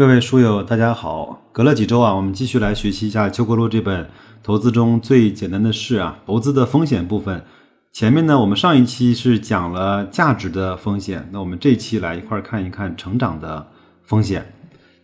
各位书友，大家好！隔了几周啊，我们继续来学习一下《邱国禄这本投资中最简单的事啊，投资的风险部分。前面呢，我们上一期是讲了价值的风险，那我们这期来一块儿看一看成长的风险。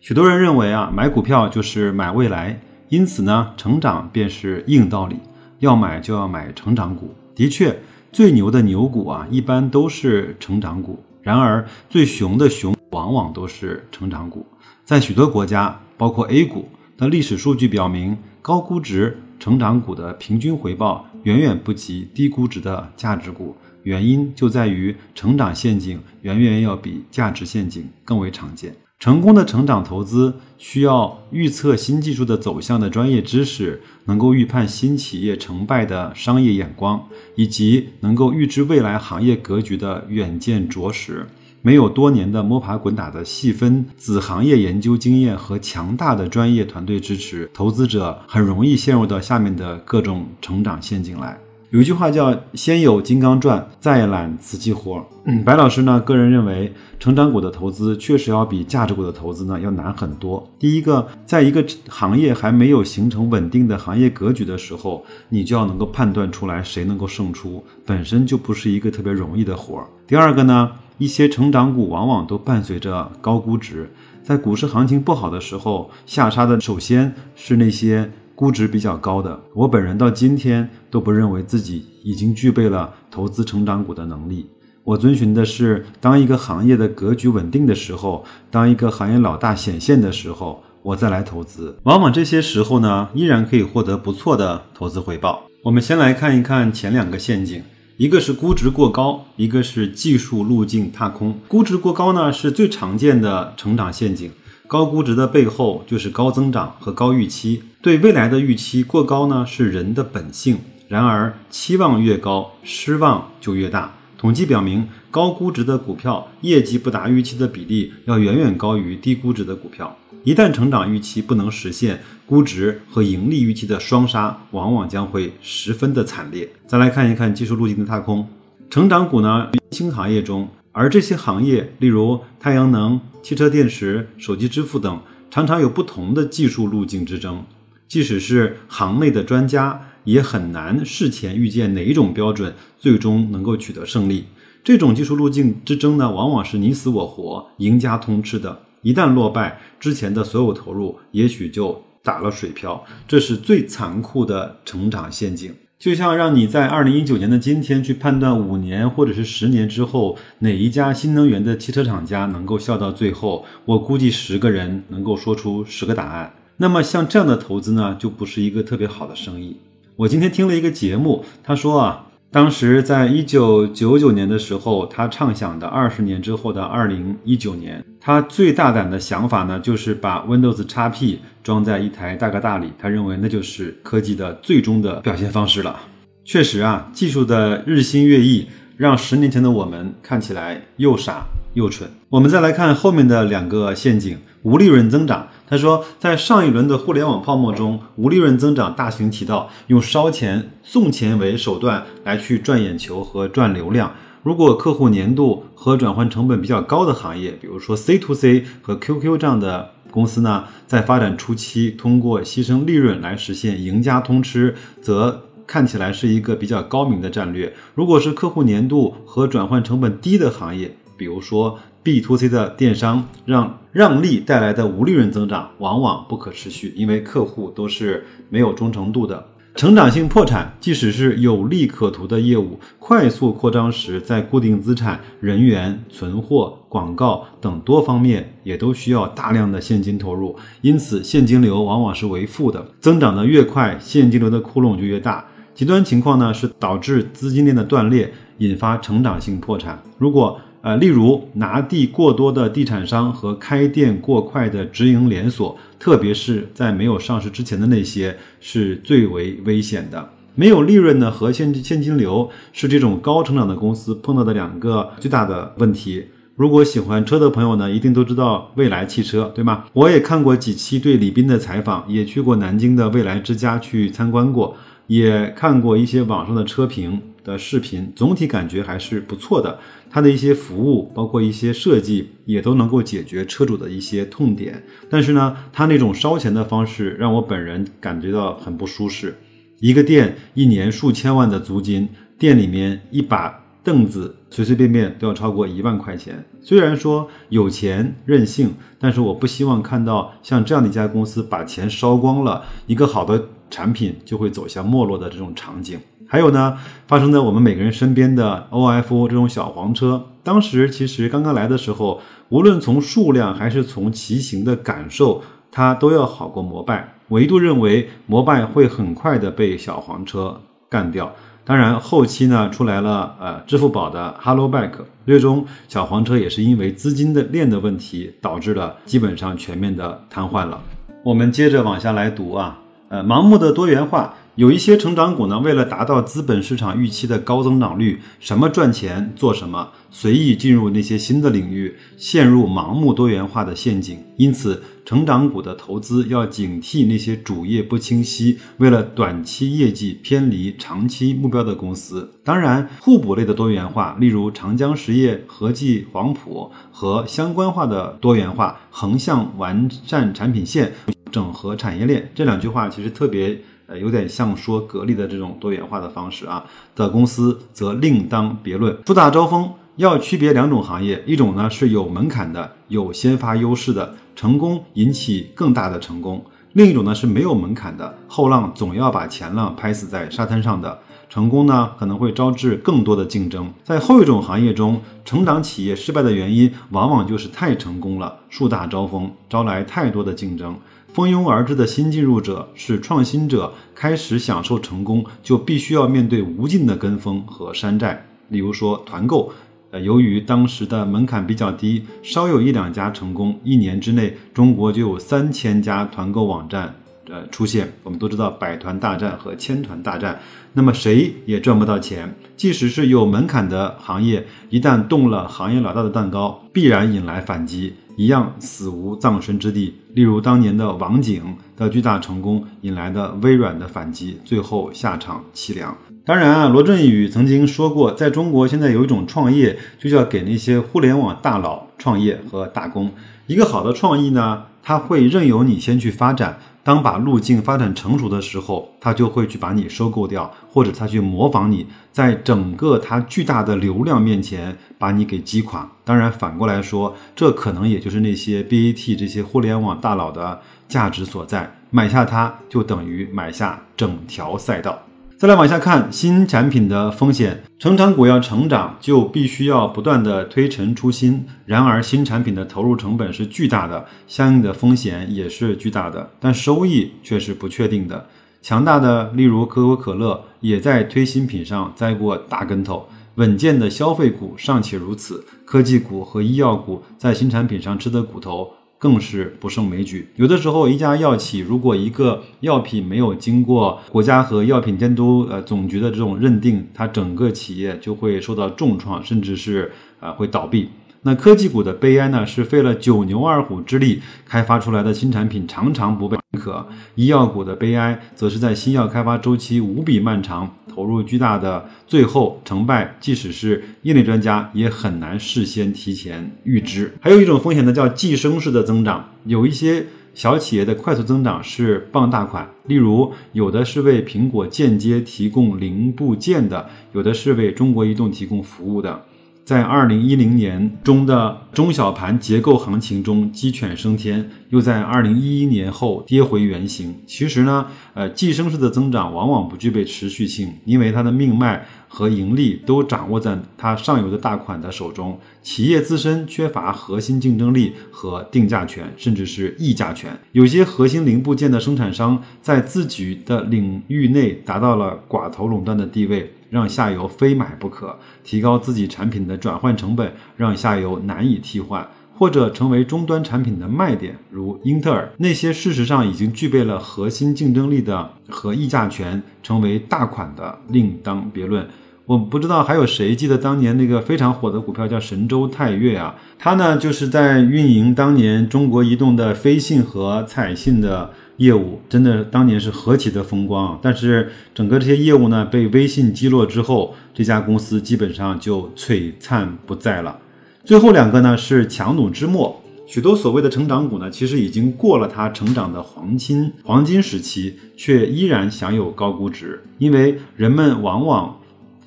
许多人认为啊，买股票就是买未来，因此呢，成长便是硬道理，要买就要买成长股。的确，最牛的牛股啊，一般都是成长股。然而，最熊的熊往往都是成长股。在许多国家，包括 A 股的历史数据表明，高估值成长股的平均回报远远不及低估值的价值股。原因就在于成长陷阱远远要比价值陷阱更为常见。成功的成长投资需要预测新技术的走向的专业知识，能够预判新企业成败的商业眼光，以及能够预知未来行业格局的远见卓识。没有多年的摸爬滚打的细分子行业研究经验和强大的专业团队支持，投资者很容易陷入到下面的各种成长陷阱来。有一句话叫“先有金刚钻，再揽瓷器活”。白老师呢，个人认为，成长股的投资确实要比价值股的投资呢要难很多。第一个，在一个行业还没有形成稳定的行业格局的时候，你就要能够判断出来谁能够胜出，本身就不是一个特别容易的活儿。第二个呢？一些成长股往往都伴随着高估值，在股市行情不好的时候，下杀的首先是那些估值比较高的。我本人到今天都不认为自己已经具备了投资成长股的能力。我遵循的是，当一个行业的格局稳定的时候，当一个行业老大显现的时候，我再来投资。往往这些时候呢，依然可以获得不错的投资回报。我们先来看一看前两个陷阱。一个是估值过高，一个是技术路径踏空。估值过高呢，是最常见的成长陷阱。高估值的背后就是高增长和高预期，对未来的预期过高呢，是人的本性。然而，期望越高，失望就越大。统计表明，高估值的股票业绩不达预期的比例要远远高于低估值的股票。一旦成长预期不能实现，估值和盈利预期的双杀，往往将会十分的惨烈。再来看一看技术路径的踏空，成长股呢，新行业中，而这些行业，例如太阳能、汽车电池、手机支付等，常常有不同的技术路径之争。即使是行内的专家，也很难事前预见哪一种标准最终能够取得胜利。这种技术路径之争呢，往往是你死我活、赢家通吃的。一旦落败，之前的所有投入也许就打了水漂，这是最残酷的成长陷阱。就像让你在二零一九年的今天去判断五年或者是十年之后哪一家新能源的汽车厂家能够笑到最后，我估计十个人能够说出十个答案。那么像这样的投资呢，就不是一个特别好的生意。我今天听了一个节目，他说啊。当时在一九九九年的时候，他畅想的二十年之后的二零一九年，他最大胆的想法呢，就是把 Windows XP 装在一台大哥大里。他认为那就是科技的最终的表现方式了。确实啊，技术的日新月异，让十年前的我们看起来又傻又蠢。我们再来看后面的两个陷阱：无利润增长。他说，在上一轮的互联网泡沫中，无利润增长大行其道，用烧钱、送钱为手段来去赚眼球和赚流量。如果客户粘度和转换成本比较高的行业，比如说 C to C 和 QQ 这样的公司呢，在发展初期通过牺牲利润来实现赢家通吃，则看起来是一个比较高明的战略。如果是客户粘度和转换成本低的行业，比如说 B to C 的电商，让让利带来的无利润增长往往不可持续，因为客户都是没有忠诚度的。成长性破产，即使是有利可图的业务，快速扩张时，在固定资产、人员、存货、广告等多方面也都需要大量的现金投入，因此现金流往往是为负的。增长的越快，现金流的窟窿就越大。极端情况呢，是导致资金链的断裂，引发成长性破产。如果呃，例如拿地过多的地产商和开店过快的直营连锁，特别是在没有上市之前的那些，是最为危险的。没有利润呢和现现金流是这种高成长的公司碰到的两个最大的问题。如果喜欢车的朋友呢，一定都知道蔚来汽车，对吗？我也看过几期对李斌的采访，也去过南京的蔚来之家去参观过，也看过一些网上的车评。的视频，总体感觉还是不错的。它的一些服务，包括一些设计，也都能够解决车主的一些痛点。但是呢，它那种烧钱的方式，让我本人感觉到很不舒适。一个店一年数千万的租金，店里面一把凳子随随便便都要超过一万块钱。虽然说有钱任性，但是我不希望看到像这样的一家公司把钱烧光了，一个好的产品就会走向没落的这种场景。还有呢，发生在我们每个人身边的 OFO 这种小黄车，当时其实刚刚来的时候，无论从数量还是从骑行的感受，它都要好过摩拜。我一度认为摩拜会很快的被小黄车干掉。当然，后期呢出来了呃支付宝的 Hello Bike，最终小黄车也是因为资金的链的问题，导致了基本上全面的瘫痪了。我们接着往下来读啊，呃，盲目的多元化。有一些成长股呢，为了达到资本市场预期的高增长率，什么赚钱做什么，随意进入那些新的领域，陷入盲目多元化的陷阱。因此，成长股的投资要警惕那些主业不清晰，为了短期业绩偏离长期目标的公司。当然，互补类的多元化，例如长江实业、和记、黄埔和相关化的多元化，横向完善产品线，整合产业链。这两句话其实特别。呃，有点像说格力的这种多元化的方式啊的公司，则另当别论。树大招风要区别两种行业，一种呢是有门槛的、有先发优势的，成功引起更大的成功；另一种呢是没有门槛的，后浪总要把前浪拍死在沙滩上的，成功呢可能会招致更多的竞争。在后一种行业中，成长企业失败的原因往往就是太成功了，树大招风，招来太多的竞争。蜂拥而至的新进入者是创新者开始享受成功，就必须要面对无尽的跟风和山寨。例如说团购，呃，由于当时的门槛比较低，稍有一两家成功，一年之内中国就有三千家团购网站呃出现。我们都知道百团大战和千团大战，那么谁也赚不到钱。即使是有门槛的行业，一旦动了行业老大的蛋糕，必然引来反击。一样死无葬身之地。例如当年的网景的巨大成功，引来的微软的反击，最后下场凄凉。当然啊，罗振宇曾经说过，在中国现在有一种创业，就叫给那些互联网大佬创业和打工。一个好的创意呢，它会任由你先去发展。当把路径发展成熟的时候，他就会去把你收购掉，或者他去模仿你，在整个它巨大的流量面前把你给击垮。当然，反过来说，这可能也就是那些 BAT 这些互联网大佬的价值所在。买下它，就等于买下整条赛道。再来往下看新产品的风险，成长股要成长，就必须要不断的推陈出新。然而，新产品的投入成本是巨大的，相应的风险也是巨大的，但收益却是不确定的。强大的，例如可口可乐，也在推新品上栽过大跟头。稳健的消费股尚且如此，科技股和医药股在新产品上吃的苦头。更是不胜枚举。有的时候，一家药企如果一个药品没有经过国家和药品监督呃总局的这种认定，它整个企业就会受到重创，甚至是呃会倒闭。那科技股的悲哀呢，是费了九牛二虎之力开发出来的新产品常常不被认可；医药股的悲哀，则是在新药开发周期无比漫长、投入巨大的，最后成败，即使是业内专家也很难事先提前预知。还有一种风险呢，叫寄生式的增长。有一些小企业的快速增长是傍大款，例如有的是为苹果间接提供零部件的，有的是为中国移动提供服务的。在二零一零年中的中小盘结构行情中鸡犬升天，又在二零一一年后跌回原形。其实呢，呃，寄生式的增长往往不具备持续性，因为它的命脉和盈利都掌握在它上游的大款的手中，企业自身缺乏核心竞争力和定价权，甚至是议价权。有些核心零部件的生产商在自己的领域内达到了寡头垄断的地位。让下游非买不可，提高自己产品的转换成本，让下游难以替换，或者成为终端产品的卖点，如英特尔那些事实上已经具备了核心竞争力的和议价权，成为大款的另当别论。我不知道还有谁记得当年那个非常火的股票叫神州泰岳啊？它呢就是在运营当年中国移动的飞信和彩信的业务，真的当年是何其的风光。但是整个这些业务呢，被微信击落之后，这家公司基本上就璀璨不在了。最后两个呢是强弩之末，许多所谓的成长股呢，其实已经过了它成长的黄金黄金时期，却依然享有高估值，因为人们往往。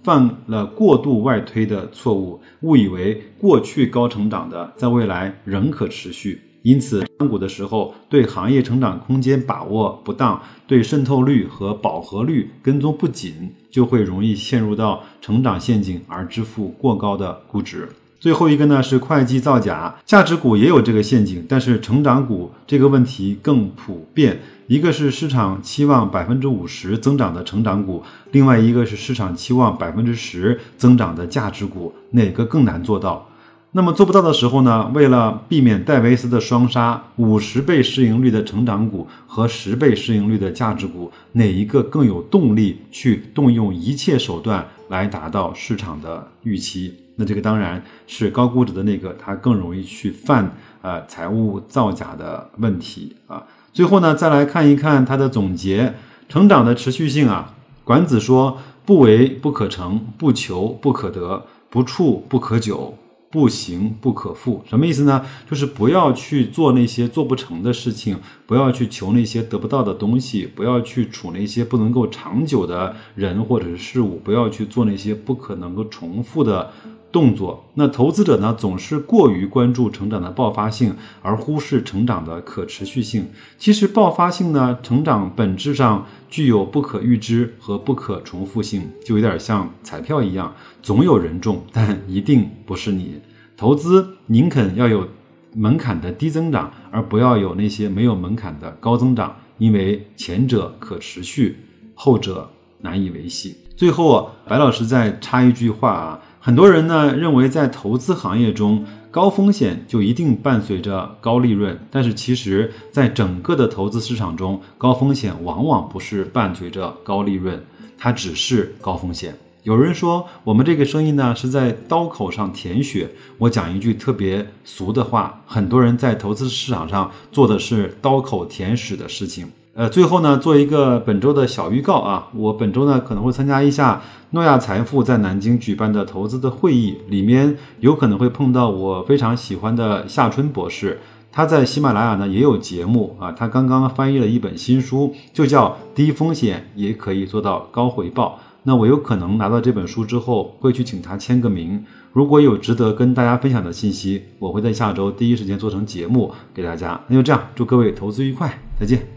犯了过度外推的错误，误以为过去高成长的在未来仍可持续，因此涨股的时候对行业成长空间把握不当，对渗透率和饱和率跟踪不紧，就会容易陷入到成长陷阱而支付过高的估值。最后一个呢是会计造假，价值股也有这个陷阱，但是成长股这个问题更普遍。一个是市场期望百分之五十增长的成长股，另外一个是市场期望百分之十增长的价值股，哪个更难做到？那么做不到的时候呢？为了避免戴维斯的双杀，五十倍市盈率的成长股和十倍市盈率的价值股，哪一个更有动力去动用一切手段来达到市场的预期？那这个当然是高估值的那个，它更容易去犯呃财务造假的问题啊。最后呢，再来看一看它的总结：成长的持续性啊。管子说：“不为不可成，不求不可得，不处不可久，不行不可复。”什么意思呢？就是不要去做那些做不成的事情，不要去求那些得不到的东西，不要去处那些不能够长久的人或者是事物，不要去做那些不可能够重复的。动作，那投资者呢总是过于关注成长的爆发性，而忽视成长的可持续性。其实爆发性呢，成长本质上具有不可预知和不可重复性，就有点像彩票一样，总有人中，但一定不是你。投资宁肯要有门槛的低增长，而不要有那些没有门槛的高增长，因为前者可持续，后者难以维系。最后，白老师再插一句话啊。很多人呢认为，在投资行业中，高风险就一定伴随着高利润。但是，其实，在整个的投资市场中，高风险往往不是伴随着高利润，它只是高风险。有人说，我们这个生意呢是在刀口上舔血。我讲一句特别俗的话，很多人在投资市场上做的是刀口舔屎的事情。呃，最后呢，做一个本周的小预告啊，我本周呢可能会参加一下诺亚财富在南京举办的投资的会议，里面有可能会碰到我非常喜欢的夏春博士，他在喜马拉雅呢也有节目啊，他刚刚翻译了一本新书，就叫《低风险也可以做到高回报》。那我有可能拿到这本书之后，会去请他签个名。如果有值得跟大家分享的信息，我会在下周第一时间做成节目给大家。那就这样，祝各位投资愉快，再见。